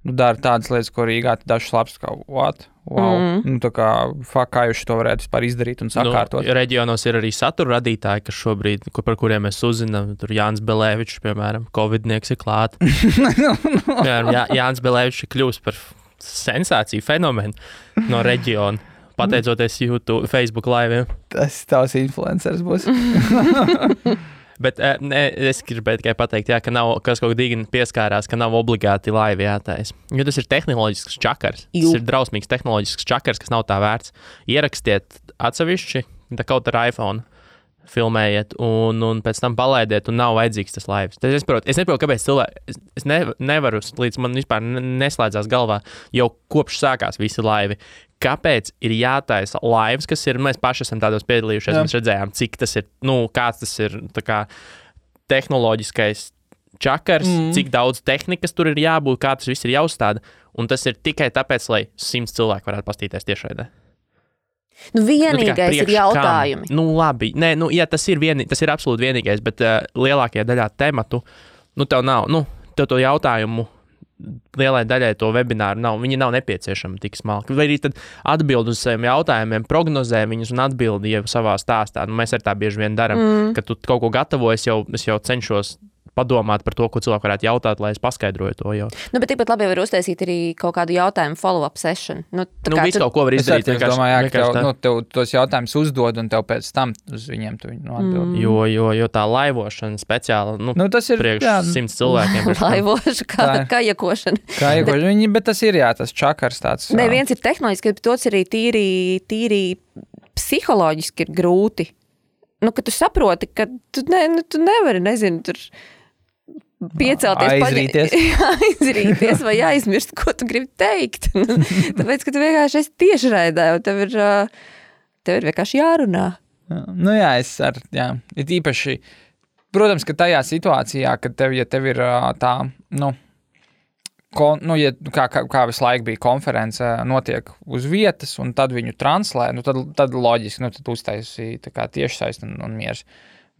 nu, dara tādas lietas, ko Rīgā dažs labs kā what? Wow. Mm. Nu, tā kā, fuck, kā jūs to varētu vispār izdarīt un sakārtot? Nu, reģionos ir arī satura radītāji, kas šobrīd, kur, par kuriem mēs uzzinām, tur Jānis Belēvičs, piemēram, Covidnieks ir klāt. *laughs* Piemēram, Jā, Jānis Belēvičs ir kļuvis par sensāciju fenomenu no reģiona. Pateicoties YouTube, Facebook live. Tas tavs influenceris būs. *laughs* Bet eh, ne, es gribēju tikai pateikt, jā, ka nav kas kaut kādā pieskārās, ka nav obligāti laivi jātaisa. Jo tas ir tehnoloģisks čakars. Jū. Tas ir drausmīgs tehnoloģisks čakars, kas nav tā vērts. Ierakstiet atsevišķi, kaut ar iPhone. Filmējiet, un, un pēc tam palaidiet, un nav vajadzīgs tas laivs. Es saprotu, es nesaprotu, kāpēc cilvēki. Es, es ne, nevaru, līdz man vispār ne- neslēdzās galvā, jau kopš sākās visi laivi. Kāpēc ir jātaisa laivs, kas ir, mēs paši esam tādos piedalījušies, Jā. mēs redzējām, cik tas ir, nu, kāds tas ir, kā tehnoloģiskais čakars, mm. Cik daudz tehnikas tur ir jābūt, kā tas viss ir jāuzstāda. Un tas ir tikai tāpēc, lai simts cilvēku varētu pastīties tiešraidē. Nu, Nu, vienīgais nu, ir priekš jautājumi. Kam? Nu, labi, Nē, nu, jā, tas ir, vieni, tas ir absolūti vienīgais, bet uh, lielākajā daļā tematu, nu, tev nav, nu, tev to jautājumu. Lielai daļai to webināru nav. Viņi nav nepieciešami tik smalki. Vai arī atbild uz saviem jautājumiem, prognozē viņus un atbild jau savā stāstā. Nu, mēs arī tā bieži vien darām, mm. kad tu kaut ko gatavojies, jau, es jau cenšos padomāt par to, ko cilvēku varētu jautāt, lai es paskaidroju to jau. Nu, bet tikpat labi var uztaisīt arī kaut kādu jautājumu follow-up session. Nu, Nu, visu tur- kaut ko var izdarīt. es vienkārši- domāju, jā, ka tev, tā. nu, tev tos jautājumus uzdod, un tev pēc tam uz viņiem tu viņu atbild. Mm. Jo, jo, jo tā laivošana speciāli, nu, Nu, tas ir priekš jā, simts cilvēkiem. ir- *laughs* Laivoša, kā, kā jau viņi, bet tas ir jā, tas čakars tāds. Nē, ā, viens ir tehnoloģiski, bet otrs arī tīri, tīri psiholoģiski ir grūti. Nu, ka tu saproti, ka tu, ne, nu, tu nevari, nezinu, tur piecelties, paņa- Aizrīties. *laughs* aizrīties vai aizmirst, ko tu gribi teikt. *laughs* Tāpēc, ka tu vienkārši esi tiešraidē, un tev ir, tev ir vienkārši jārunā. Nu, jā, es ar, jā, ir īpaši, protams, ka tajā situācijā, kad tev, ja tev ir tā, nu, Kon, nu, ja, kā, kā, kā visu laiku bija konference, notiek uz vietas, un tad viņu translē, nu, tad, tad loģiski, nu, uztaisīja tiešsaistes un, un mieras.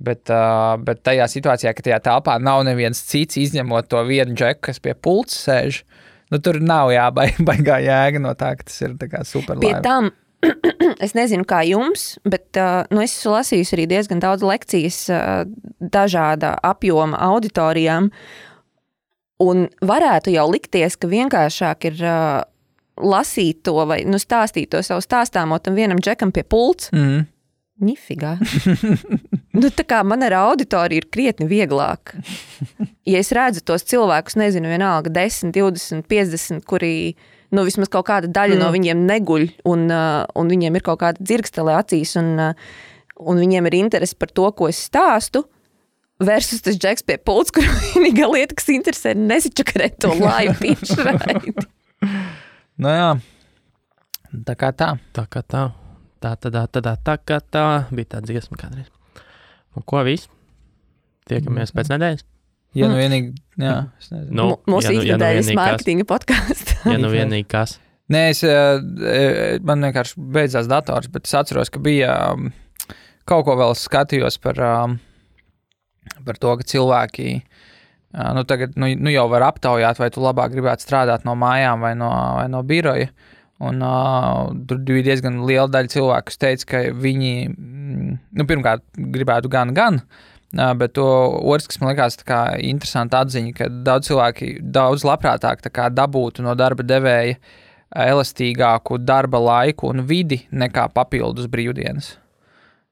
Bet, uh, bet tajā situācijā, ka tajā telpā nav neviens cits, izņemot to vienu džeku, kas pie pulca sēž, nu, tur nav jābaigā *laughs* jēga no tā, ka tas ir tā kā super Pie labi. tam, *clears throat* es nezinu, kā jums, bet nu, es esmu lasījusi arī diezgan daudz lekcijas dažāda apjoma auditorijām. Un varētu jau likties, ka vienkāršāk ir uh, lasīt to vai nu, stāstīt to savu stāstāmo tam vienam džekam pie pults. Mm. Nifigā. *laughs* nu, tā kā man ar auditoriju ir krietni vieglāk. Ja es redzu tos cilvēkus, nezinu, vienalga 10, 20, 50, kuri nu, vismaz kaut kāda daļa mm. no viņiem neguļ, un, uh, un viņiem ir kaut kāda dzirkstele acīs, un, uh, un viņiem ir interese par to, ko es stāstu. Versus tas džeks pie pults, kur *laughs* vienīgā lieta, kas interesē, ir nesačakarēt to *laughs* laivu tiešraidi. Nu, jā, tā kā tā. Tā kā tā. Tā, tā, tā, tā, tā, tā, kā tā. Bija tā dziesma kādreiz. Un ko viss? Tiekamies pēc nedēļas. Ja nu vienīgi, jā, es nezinu. Nu, Mūsu ja nu- ja nu ikdienas vienīgi kas. mārketinga podkāsts. Ja nu vienīgi kas. Nē, es, eh, eh, man vienkārši beidzās dators, bet es atceros, ka bija um, kaut ko vēl skatījos par, um, par to, ka cilvēki nu, tagad nu, nu jau var aptaujāt, vai tu labāk gribētu strādāt no mājām vai no, vai no biroja. Un, uh, tur bija diezgan liela daļa cilvēku, kas teica, ka viņi mm, nu, pirmkārt gribētu gan, gan. Uh, bet otrs, kas man liekas interesanti atziņa, ka daudz cilvēki daudz labprātāk kā, dabūtu no darba devēja elastīgāku darba laiku un vidi nekā papildus brīvdienas.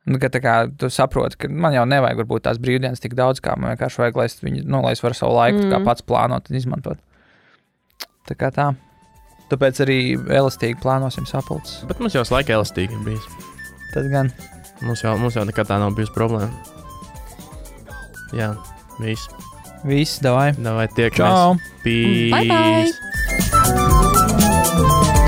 Nu, ka, kā, tu saproti, ka man jau nevajag varbūt tās brīvdienas tik daudz, kā man vienkārši vajag, lai es, viņu, nu, lai es varu savu laiku mm. pats plānot un izmantot. Tā kā tā. Tāpēc arī elastīgi plānosim sapulces. Bet mums jau laika elastīgi bijis. Tad gan. Mums jau, mums jau nekad tā nav bijusi problēma. Jā, viss. Viss, davai. Davai, tiekamies. Čau! Pīs! Bye bye!